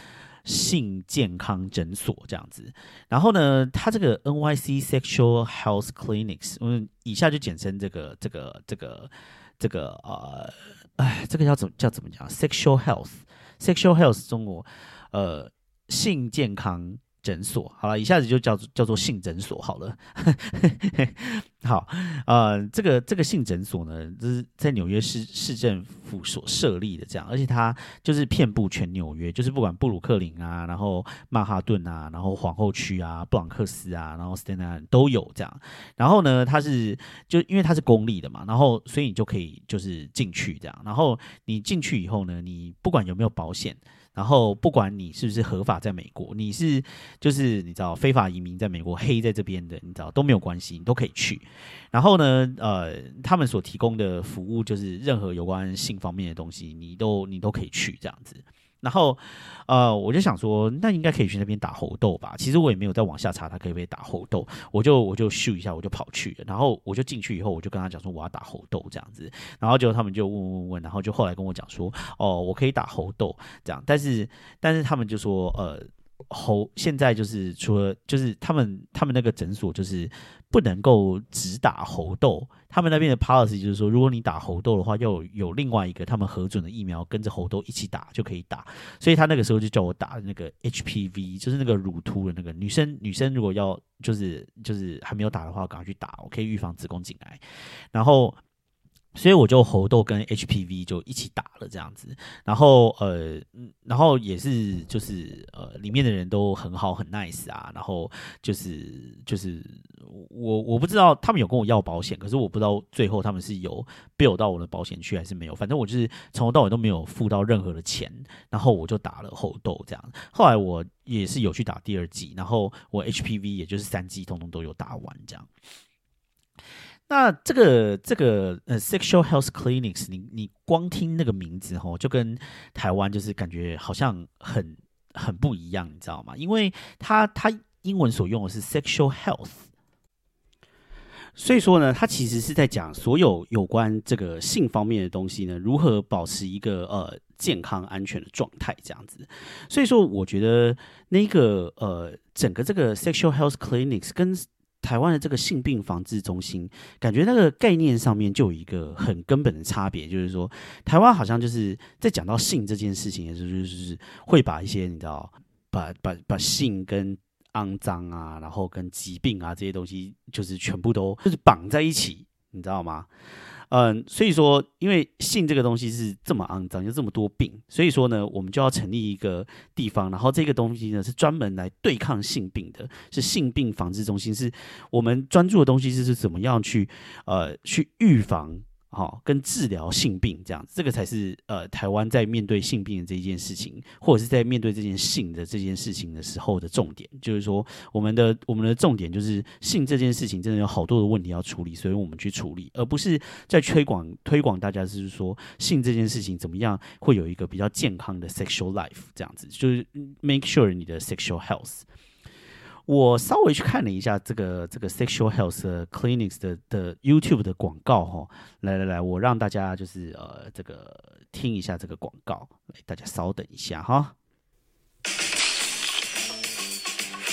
S1: 性健康诊所这样子，然后呢，它这个 NYC Sexual Health Clinics，嗯，以下就简称这个这个这个这个呃，哎，这个叫怎么叫怎么讲？Sexual Health，Sexual Health 中国呃性健康。诊所好了，一下子就叫叫做性诊所好了。好，呃，这个这个性诊所呢，就是在纽约市市政府所设立的，这样，而且它就是遍布全纽约，就是不管布鲁克林啊，然后曼哈顿啊，然后皇后区啊，布朗克斯啊，然后斯 t 安都有这样。然后呢，它是就因为它是公立的嘛，然后所以你就可以就是进去这样。然后你进去以后呢，你不管有没有保险。然后不管你是不是合法在美国，你是就是你知道非法移民在美国黑在这边的，你知道都没有关系，你都可以去。然后呢，呃，他们所提供的服务就是任何有关性方面的东西，你都你都可以去这样子。然后，呃，我就想说，那应该可以去那边打猴痘吧？其实我也没有再往下查，他可以不可以打猴痘？我就我就咻一下，我就跑去。然后我就进去以后，我就跟他讲说我要打猴痘这样子。然后就他们就问问问，然后就后来跟我讲说，哦，我可以打猴痘这样。但是但是他们就说，呃，猴现在就是除了就是他们他们那个诊所就是不能够只打猴痘。他们那边的 policy 就是说，如果你打猴痘的话，要有另外一个他们核准的疫苗跟着猴痘一起打就可以打。所以他那个时候就叫我打那个 HPV，就是那个乳突的那个女生。女生如果要就是就是还没有打的话，赶快去打，我可以预防子宫颈癌。然后。所以我就猴痘跟 HPV 就一起打了这样子，然后呃，然后也是就是呃，里面的人都很好很 nice 啊，然后就是就是我我不知道他们有跟我要保险，可是我不知道最后他们是有 bill 到我的保险去还是没有，反正我就是从头到尾都没有付到任何的钱，然后我就打了猴痘这样，后来我也是有去打第二剂，然后我 HPV 也就是三剂通通都有打完这样。那这个这个呃，sexual health clinics，你你光听那个名字吼，就跟台湾就是感觉好像很很不一样，你知道吗？因为它它英文所用的是 sexual health，所以说呢，它其实是在讲所有有关这个性方面的东西呢，如何保持一个呃健康安全的状态这样子。所以说，我觉得那个呃，整个这个 sexual health clinics 跟台湾的这个性病防治中心，感觉那个概念上面就有一个很根本的差别，就是说，台湾好像就是在讲到性这件事情的时候，就是会把一些你知道，把把把性跟肮脏啊，然后跟疾病啊这些东西，就是全部都就是绑在一起，你知道吗？嗯，所以说，因为性这个东西是这么肮脏，有这么多病，所以说呢，我们就要成立一个地方，然后这个东西呢是专门来对抗性病的，是性病防治中心，是我们专注的东西，就是怎么样去呃去预防。好，跟治疗性病这样子，这个才是呃台湾在面对性病的这一件事情，或者是在面对这件性的这件事情的时候的重点，就是说我们的我们的重点就是性这件事情真的有好多的问题要处理，所以我们去处理，而不是在推广推广大家就是说性这件事情怎么样会有一个比较健康的 sexual life 这样子，就是 make sure 你的 sexual health。我稍微去看了一下这个这个 sexual health clinics 的的 YouTube 的广告哈，来来来，我让大家就是呃这个听一下这个广告，来大家稍等一下哈。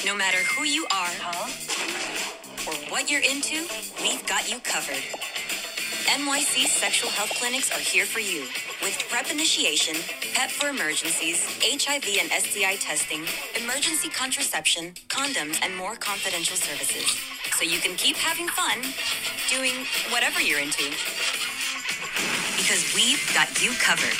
S1: No matter who you are or what you're into, we've got you covered. NYC sexual health clinics are here for you with PrEP initiation, PEP for emergencies, HIV and STI testing, emergency contraception, condoms, and more confidential services. So you can keep having fun doing whatever you're into. Because we've got you covered.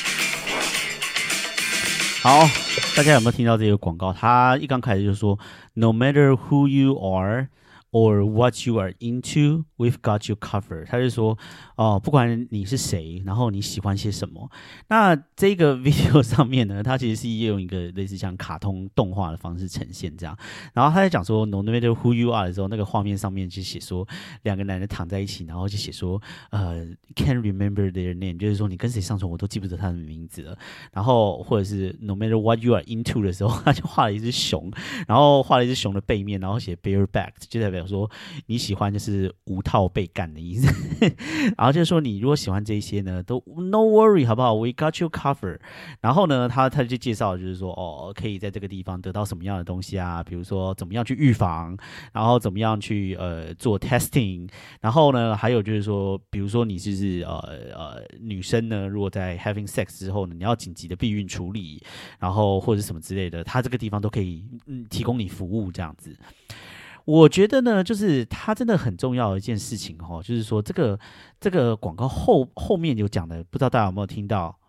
S1: 好，大家有没有听到这个广告？他一刚开始就说，No matter who you are Or what you are into, we've got you covered。他是说哦，不管你是谁，然后你喜欢些什么，那这个 video 上面呢，它其实是用一个类似像卡通动画的方式呈现这样。然后他在讲说 no matter who you are 的时候，那个画面上面就写说两个男人躺在一起，然后就写说呃 can't remember their name，就是说你跟谁上床我都记不得他的名字了。然后或者是 no matter what you are into 的时候，他就画了一只熊，然后画了一只熊的背面，然后写 bear back，就代表说你喜欢就是无套被干的意思。然后就是说，你如果喜欢这些呢，都 no worry，好不好？We got you covered。然后呢，他他就介绍，就是说，哦，可以在这个地方得到什么样的东西啊？比如说，怎么样去预防，然后怎么样去呃做 testing。然后呢，还有就是说，比如说你就是呃呃女生呢，如果在 having sex 之后呢，你要紧急的避孕处理，然后或者什么之类的，他这个地方都可以嗯提供你服务这样子。我觉得呢，就是它真的很重要的一件事情哦，就是说这个这个广告后后面有讲的，不知道大家有没有听到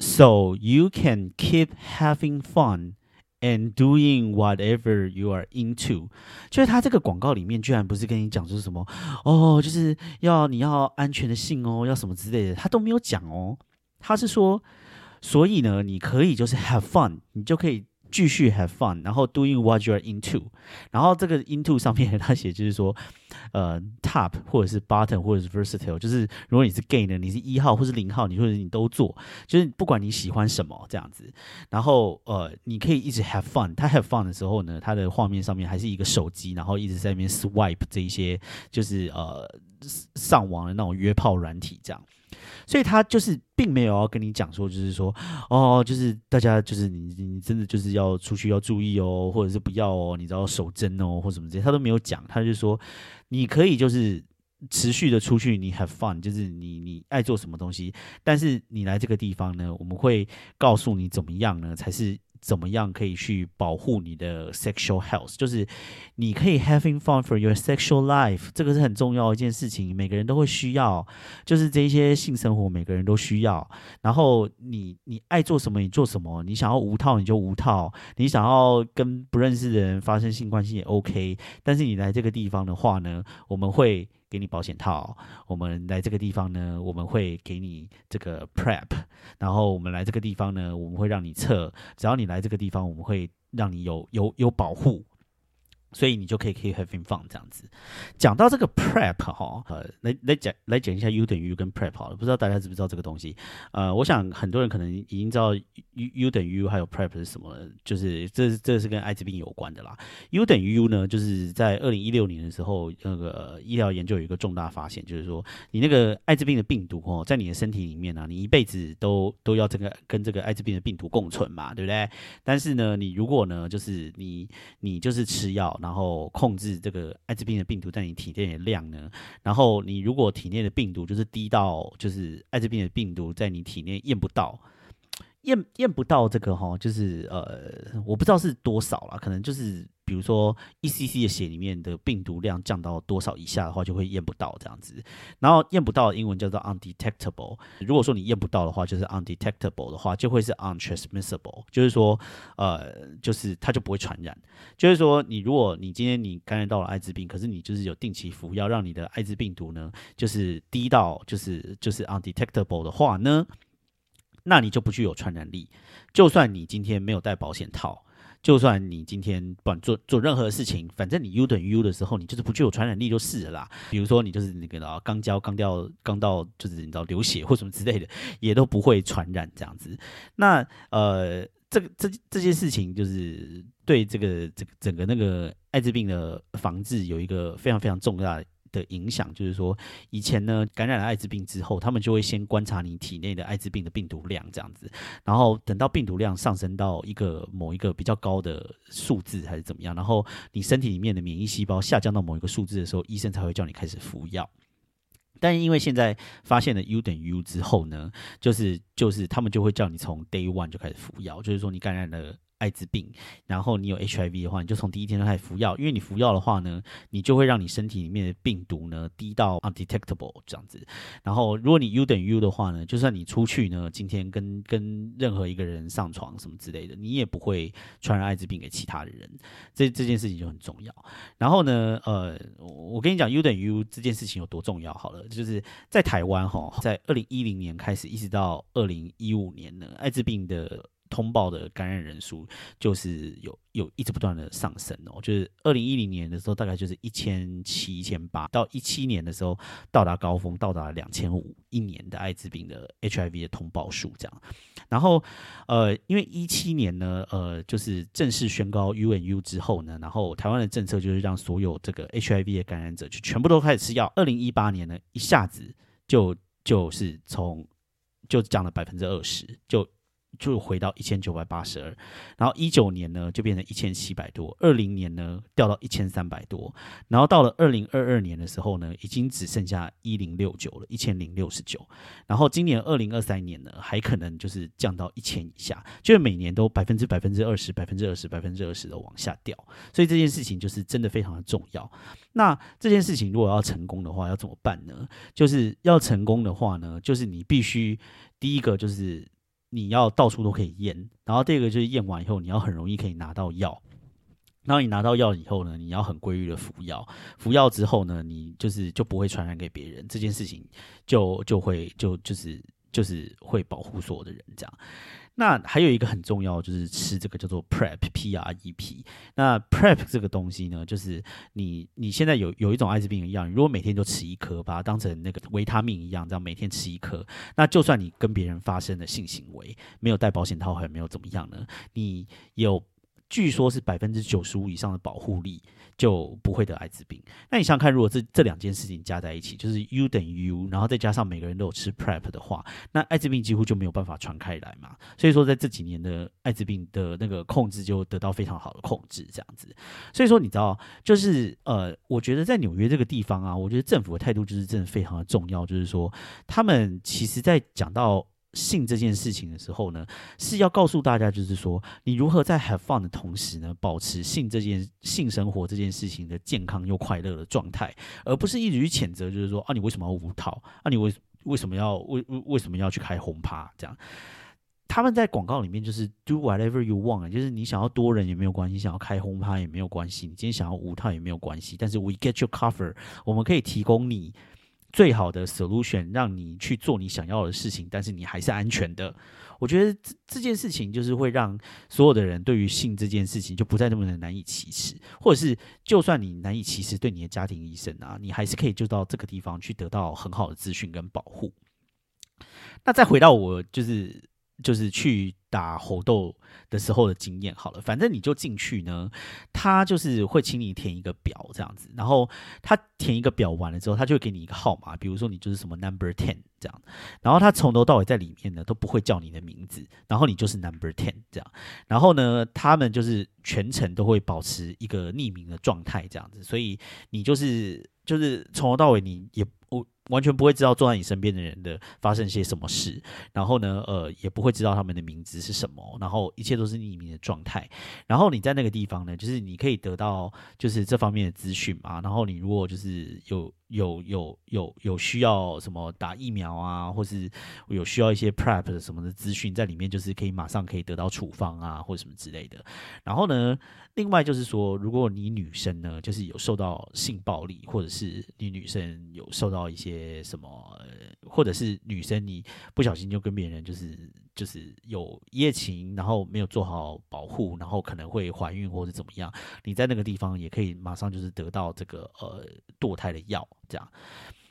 S1: ？So you can keep having fun and doing whatever you are into。就是他这个广告里面居然不是跟你讲说什么哦，就是要你要安全的性哦，要什么之类的，他都没有讲哦。他是说，所以呢，你可以就是 have fun，你就可以。继续 have fun，然后 doing what you're into，然后这个 into 上面 他写就是说，呃，top 或者是 button 或者是 versatile，就是如果你是 gay 呢，你是一号或是零号，你或者你都做，就是不管你喜欢什么这样子，然后呃，你可以一直 have fun。他 have fun 的时候呢，他的画面上面还是一个手机，然后一直在那边 swipe 这一些就是呃上网的那种约炮软体这样。所以他就是并没有要跟你讲说，就是说，哦，就是大家就是你你真的就是要出去要注意哦，或者是不要哦，你知道守贞哦或什么这些，他都没有讲。他就说，你可以就是持续的出去，你 have fun，就是你你爱做什么东西，但是你来这个地方呢，我们会告诉你怎么样呢才是。怎么样可以去保护你的 sexual health？就是你可以 having fun for your sexual life，这个是很重要一件事情，每个人都会需要。就是这些性生活，每个人都需要。然后你你爱做什么，你做什么。你想要无套，你就无套；你想要跟不认识的人发生性关系也 OK。但是你来这个地方的话呢，我们会。给你保险套，我们来这个地方呢，我们会给你这个 prep，然后我们来这个地方呢，我们会让你测，只要你来这个地方，我们会让你有有有保护。所以你就可以可以 having fun 这样子。讲到这个 prep 哈，呃，来来讲来讲一下 U 等于 U 跟 prep 好了，不知道大家知不知道这个东西？呃，我想很多人可能已经知道 U U 等于 U 还有 prep 是什么，就是这这是跟艾滋病有关的啦。U 等于 U 呢，就是在二零一六年的时候，那个医疗研究有一个重大发现，就是说你那个艾滋病的病毒哦，在你的身体里面呢，你一辈子都都要这个跟这个艾滋病的病毒共存嘛，对不对？但是呢，你如果呢，就是你你就是吃药。然后控制这个艾滋病的病毒在你体内的量呢？然后你如果体内的病毒就是低到，就是艾滋病的病毒在你体内验不到。验验不到这个哈，就是呃，我不知道是多少了，可能就是比如说一 c c 的血里面的病毒量降到多少以下的话，就会验不到这样子。然后验不到英文叫做 undetectable。如果说你验不到的话，就是 undetectable 的话，就会是 untransmissible，就是说呃，就是它就不会传染。就是说你如果你今天你感染到了艾滋病，可是你就是有定期服药，让你的艾滋病毒呢，就是低到就是就是 undetectable 的话呢？那你就不具有传染力。就算你今天没有戴保险套，就算你今天不管做做任何事情，反正你 U 等于 U 的时候，你就是不具有传染力就是了啦。比如说你就是那个啊刚交刚掉刚到就是你知道流血或什么之类的，也都不会传染这样子。那呃，这个这这件事情就是对这个这个整个那个艾滋病的防治有一个非常非常重要的。影响就是说，以前呢感染了艾滋病之后，他们就会先观察你体内的艾滋病的病毒量这样子，然后等到病毒量上升到一个某一个比较高的数字还是怎么样，然后你身体里面的免疫细胞下降到某一个数字的时候，医生才会叫你开始服药。但因为现在发现了 U 等于 U 之后呢，就是就是他们就会叫你从 Day One 就开始服药，就是说你感染了。艾滋病，然后你有 HIV 的话，你就从第一天就开始服药，因为你服药的话呢，你就会让你身体里面的病毒呢低到 undetectable 这样子。然后如果你 U 等于 U 的话呢，就算你出去呢，今天跟跟任何一个人上床什么之类的，你也不会传染艾滋病给其他的人。这这件事情就很重要。然后呢，呃，我跟你讲 U 等于 U 这件事情有多重要好了，就是在台湾哈，在二零一零年开始一直到二零一五年呢，艾滋病的。通报的感染人数就是有有一直不断的上升哦，就是二零一零年的时候大概就是一千七、一千八，到一七年的时候到达高峰，到达两千五一年的艾滋病的 HIV 的通报数这样。然后呃，因为一七年呢，呃，就是正式宣告 UNU 之后呢，然后台湾的政策就是让所有这个 HIV 的感染者就全部都开始吃药。二零一八年呢，一下子就就是从就降了百分之二十就。就回到一千九百八十二，然后一九年呢就变成一千七百多，二零年呢掉到一千三百多，然后到了二零二二年的时候呢，已经只剩下一零六九了，一千零六十九，然后今年二零二三年呢还可能就是降到一千以下，就是每年都百分之百分之二十、百分之二十、百分之二十的往下掉，所以这件事情就是真的非常的重要。那这件事情如果要成功的话，要怎么办呢？就是要成功的话呢，就是你必须第一个就是。你要到处都可以验，然后第二个就是验完以后，你要很容易可以拿到药。然后你拿到药以后呢，你要很规律的服药。服药之后呢，你就是就不会传染给别人，这件事情就就会就就是就是会保护所有的人这样。那还有一个很重要，就是吃这个叫做 Prep P R E P。那 Prep 这个东西呢，就是你你现在有有一种艾滋病一样，如果每天都吃一颗，把它当成那个维他命一样，这样每天吃一颗，那就算你跟别人发生了性行为，没有戴保险套，还没有怎么样呢？你有据说是百分之九十五以上的保护力。就不会得艾滋病。那你想想看，如果这这两件事情加在一起，就是 U 等于 U，然后再加上每个人都有吃 Prep 的话，那艾滋病几乎就没有办法传开来嘛。所以说，在这几年的艾滋病的那个控制就得到非常好的控制，这样子。所以说，你知道，就是呃，我觉得在纽约这个地方啊，我觉得政府的态度就是真的非常的重要，就是说，他们其实在讲到。性这件事情的时候呢，是要告诉大家，就是说你如何在 have fun 的同时呢，保持性这件性生活这件事情的健康又快乐的状态，而不是一直去谴责，就是说啊，你为什么要无套？啊，你为为什么要为为什么要去开轰趴？这样，他们在广告里面就是 do whatever you want，就是你想要多人也没有关系，想要开轰趴也没有关系，你今天想要无套也没有关系，但是 we get your cover，我们可以提供你。最好的 solution 让你去做你想要的事情，但是你还是安全的。我觉得这这件事情就是会让所有的人对于性这件事情就不再那么的难以启齿，或者是就算你难以启齿，对你的家庭医生啊，你还是可以就到这个地方去得到很好的资讯跟保护。那再回到我就是就是去打猴豆。的时候的经验好了，反正你就进去呢，他就是会请你填一个表这样子，然后他填一个表完了之后，他就会给你一个号码，比如说你就是什么 number ten 这样，然后他从头到尾在里面呢都不会叫你的名字，然后你就是 number ten 这样，然后呢，他们就是全程都会保持一个匿名的状态这样子，所以你就是就是从头到尾你也。完全不会知道坐在你身边的人的发生些什么事，然后呢，呃，也不会知道他们的名字是什么，然后一切都是匿名的状态。然后你在那个地方呢，就是你可以得到就是这方面的资讯嘛。然后你如果就是有。有有有有需要什么打疫苗啊，或是有需要一些 prep 的什么的资讯在里面，就是可以马上可以得到处方啊，或者什么之类的。然后呢，另外就是说，如果你女生呢，就是有受到性暴力，或者是你女生有受到一些什么，或者是女生你不小心就跟别人就是。就是有一夜情，然后没有做好保护，然后可能会怀孕或者怎么样。你在那个地方也可以马上就是得到这个呃堕胎的药，这样。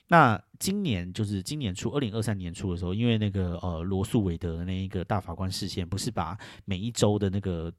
S1: 那今年就是今年初，二零二三年初的时候，因为那个呃罗素韦德的那一个大法官事件，不是把每一周的那个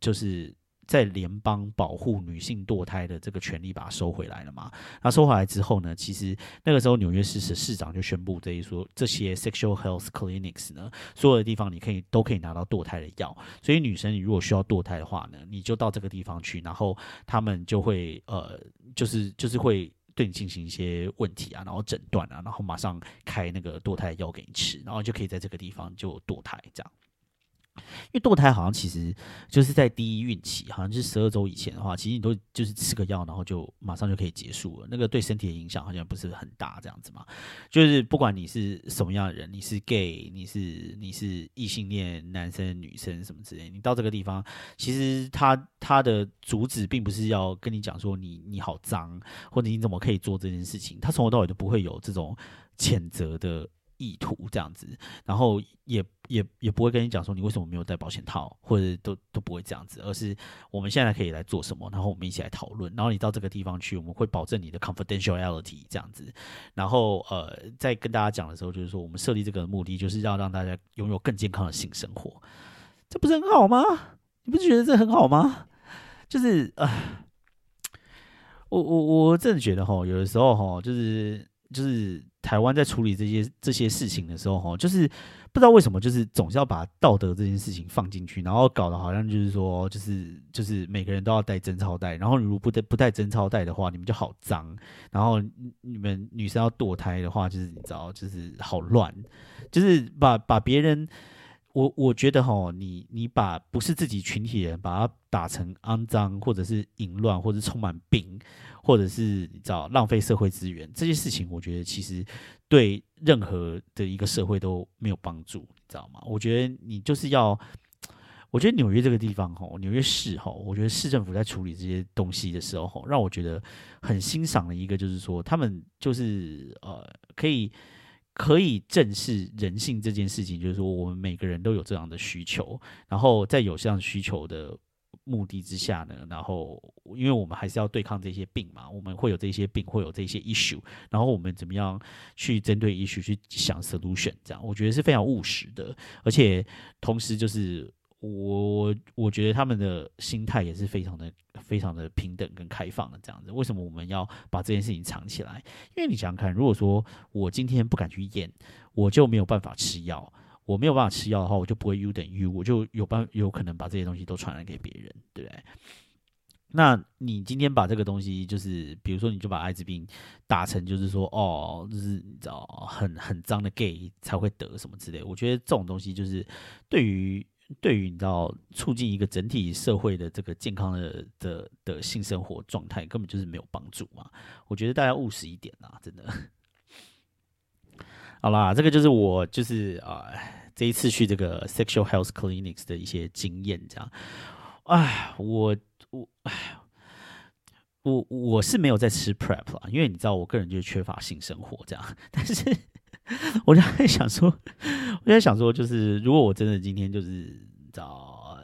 S1: 就是。在联邦保护女性堕胎的这个权利，把它收回来了嘛？那收回来之后呢？其实那个时候纽约市市市长就宣布，这一说这些 sexual health clinics 呢，所有的地方你可以都可以拿到堕胎的药。所以女生你如果需要堕胎的话呢，你就到这个地方去，然后他们就会呃，就是就是会对你进行一些问题啊，然后诊断啊，然后马上开那个堕胎药给你吃，然后就可以在这个地方就堕胎这样。因为堕胎好像其实就是在第一孕期，好像是十二周以前的话，其实你都就是吃个药，然后就马上就可以结束了。那个对身体的影响好像不是很大，这样子嘛。就是不管你是什么样的人，你是 gay，你是你是异性恋男生女生什么之类，你到这个地方，其实他他的主旨并不是要跟你讲说你你好脏，或者你怎么可以做这件事情，他从头到尾都不会有这种谴责的。意图这样子，然后也也也不会跟你讲说你为什么没有戴保险套，或者都都不会这样子，而是我们现在可以来做什么，然后我们一起来讨论。然后你到这个地方去，我们会保证你的 confidentiality 这样子。然后呃，在跟大家讲的时候，就是说我们设立这个目的，就是要让大家拥有更健康的性生活，这不是很好吗？你不觉得这很好吗？就是啊，我我我真的觉得哈，有的时候哈，就是就是。台湾在处理这些这些事情的时候，哈，就是不知道为什么，就是总是要把道德这件事情放进去，然后搞得好像就是说，就是就是每个人都要带贞操带，然后如果不带不带贞操带的话，你们就好脏，然后你们女生要堕胎的话，就是你知道，就是好乱，就是把把别人。我我觉得哈，你你把不是自己群体人，把它打成肮脏，或者是淫乱，或者是充满病，或者是你知道浪费社会资源这些事情，我觉得其实对任何的一个社会都没有帮助，你知道吗？我觉得你就是要，我觉得纽约这个地方哈，纽约市哈，我觉得市政府在处理这些东西的时候哈，让我觉得很欣赏的一个就是说，他们就是呃可以。可以正视人性这件事情，就是说我们每个人都有这样的需求，然后在有这样需求的目的之下呢，然后因为我们还是要对抗这些病嘛，我们会有这些病，会有这些 issue，然后我们怎么样去针对 issue 去想 solution，这样我觉得是非常务实的，而且同时就是我我觉得他们的心态也是非常的非常的平等跟开放的这样子。为什么我们要把这件事情藏起来？因为你想想看，如果说我今天不敢去验，我就没有办法吃药。我没有办法吃药的话，我就不会 U 等于 U，我就有办有可能把这些东西都传染给别人，对不对？那你今天把这个东西，就是比如说，你就把艾滋病打成，就是说，哦，就是你知道，很很脏的 gay 才会得什么之类。我觉得这种东西，就是对于对于你知道，促进一个整体社会的这个健康的的的性生活状态，根本就是没有帮助嘛。我觉得大家务实一点啊，真的。好啦，这个就是我就是啊，这一次去这个 sexual health clinics 的一些经验，这样。哎，我我哎，我我是没有在吃 prep 啦，因为你知道，我个人就是缺乏性生活这样。但是，我就在想说，我就在想说，就是如果我真的今天就是找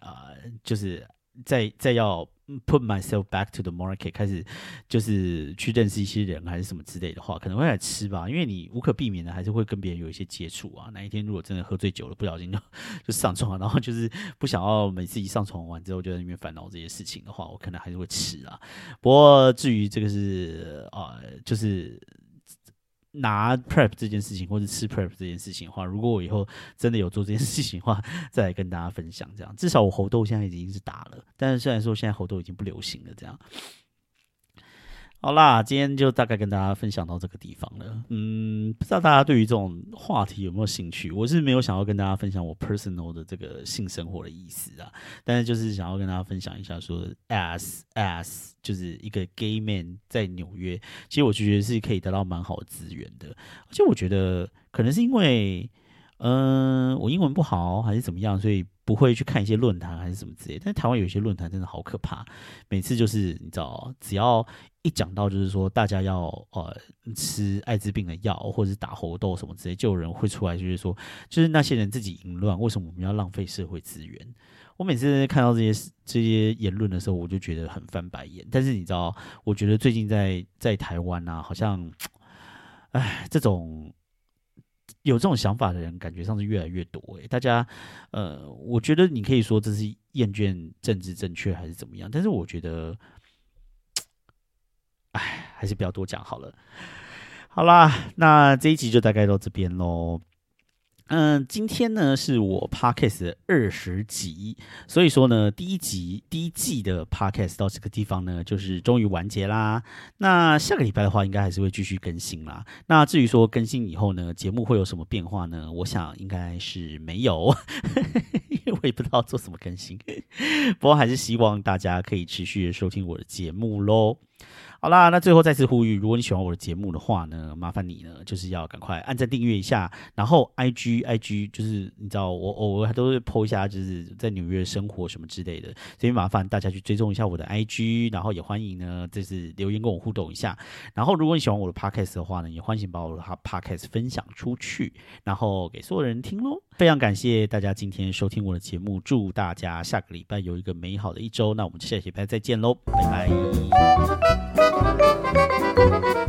S1: 啊，就是在在要。Put myself back to the market，开始就是去认识一些人还是什么之类的话，可能会来吃吧，因为你无可避免的还是会跟别人有一些接触啊。哪一天如果真的喝醉酒了，不小心就就上床，然后就是不想要每次一上床完之后就在那边烦恼这些事情的话，我可能还是会吃啊。不过至于这个是啊，就是。拿 prep 这件事情，或者吃 prep 这件事情的话，如果我以后真的有做这件事情的话，再来跟大家分享。这样，至少我猴痘现在已经是打了，但是虽然说现在猴痘已经不流行了，这样。好啦，今天就大概跟大家分享到这个地方了。嗯，不知道大家对于这种话题有没有兴趣？我是没有想要跟大家分享我 personal 的这个性生活的意思啊，但是就是想要跟大家分享一下，说 as as 就是一个 gay man 在纽约，其实我觉得是可以得到蛮好的资源的。而且我觉得可能是因为，嗯，我英文不好还是怎么样，所以不会去看一些论坛还是什么之类。但台湾有些论坛真的好可怕，每次就是你知道，只要一讲到就是说大家要呃吃艾滋病的药或者是打猴痘什么之类，就有人会出来就是说，就是那些人自己淫乱，为什么我们要浪费社会资源？我每次看到这些这些言论的时候，我就觉得很翻白眼。但是你知道，我觉得最近在在台湾啊，好像，哎，这种有这种想法的人，感觉上是越来越多。哎，大家，呃，我觉得你可以说这是厌倦政治正确还是怎么样，但是我觉得。还是不要多讲好了。好啦，那这一集就大概到这边喽。嗯，今天呢是我 podcast 的二十集，所以说呢，第一集第一季的 podcast 到这个地方呢，就是终于完结啦。那下个礼拜的话，应该还是会继续更新啦。那至于说更新以后呢，节目会有什么变化呢？我想应该是没有，因为我也不知道做什么更新。不过还是希望大家可以持续收听我的节目喽。好啦，那最后再次呼吁，如果你喜欢我的节目的话呢，麻烦你呢就是要赶快按赞订阅一下，然后 I G I G 就是你知道我偶尔还都会 po 一下，就是在纽约生活什么之类的，所以麻烦大家去追踪一下我的 I G，然后也欢迎呢就是留言跟我互动一下。然后如果你喜欢我的 podcast 的话呢，也欢迎把我的 podcast 分享出去，然后给所有人听喽。非常感谢大家今天收听我的节目，祝大家下个礼拜有一个美好的一周。那我们下个礼拜再见喽，拜拜。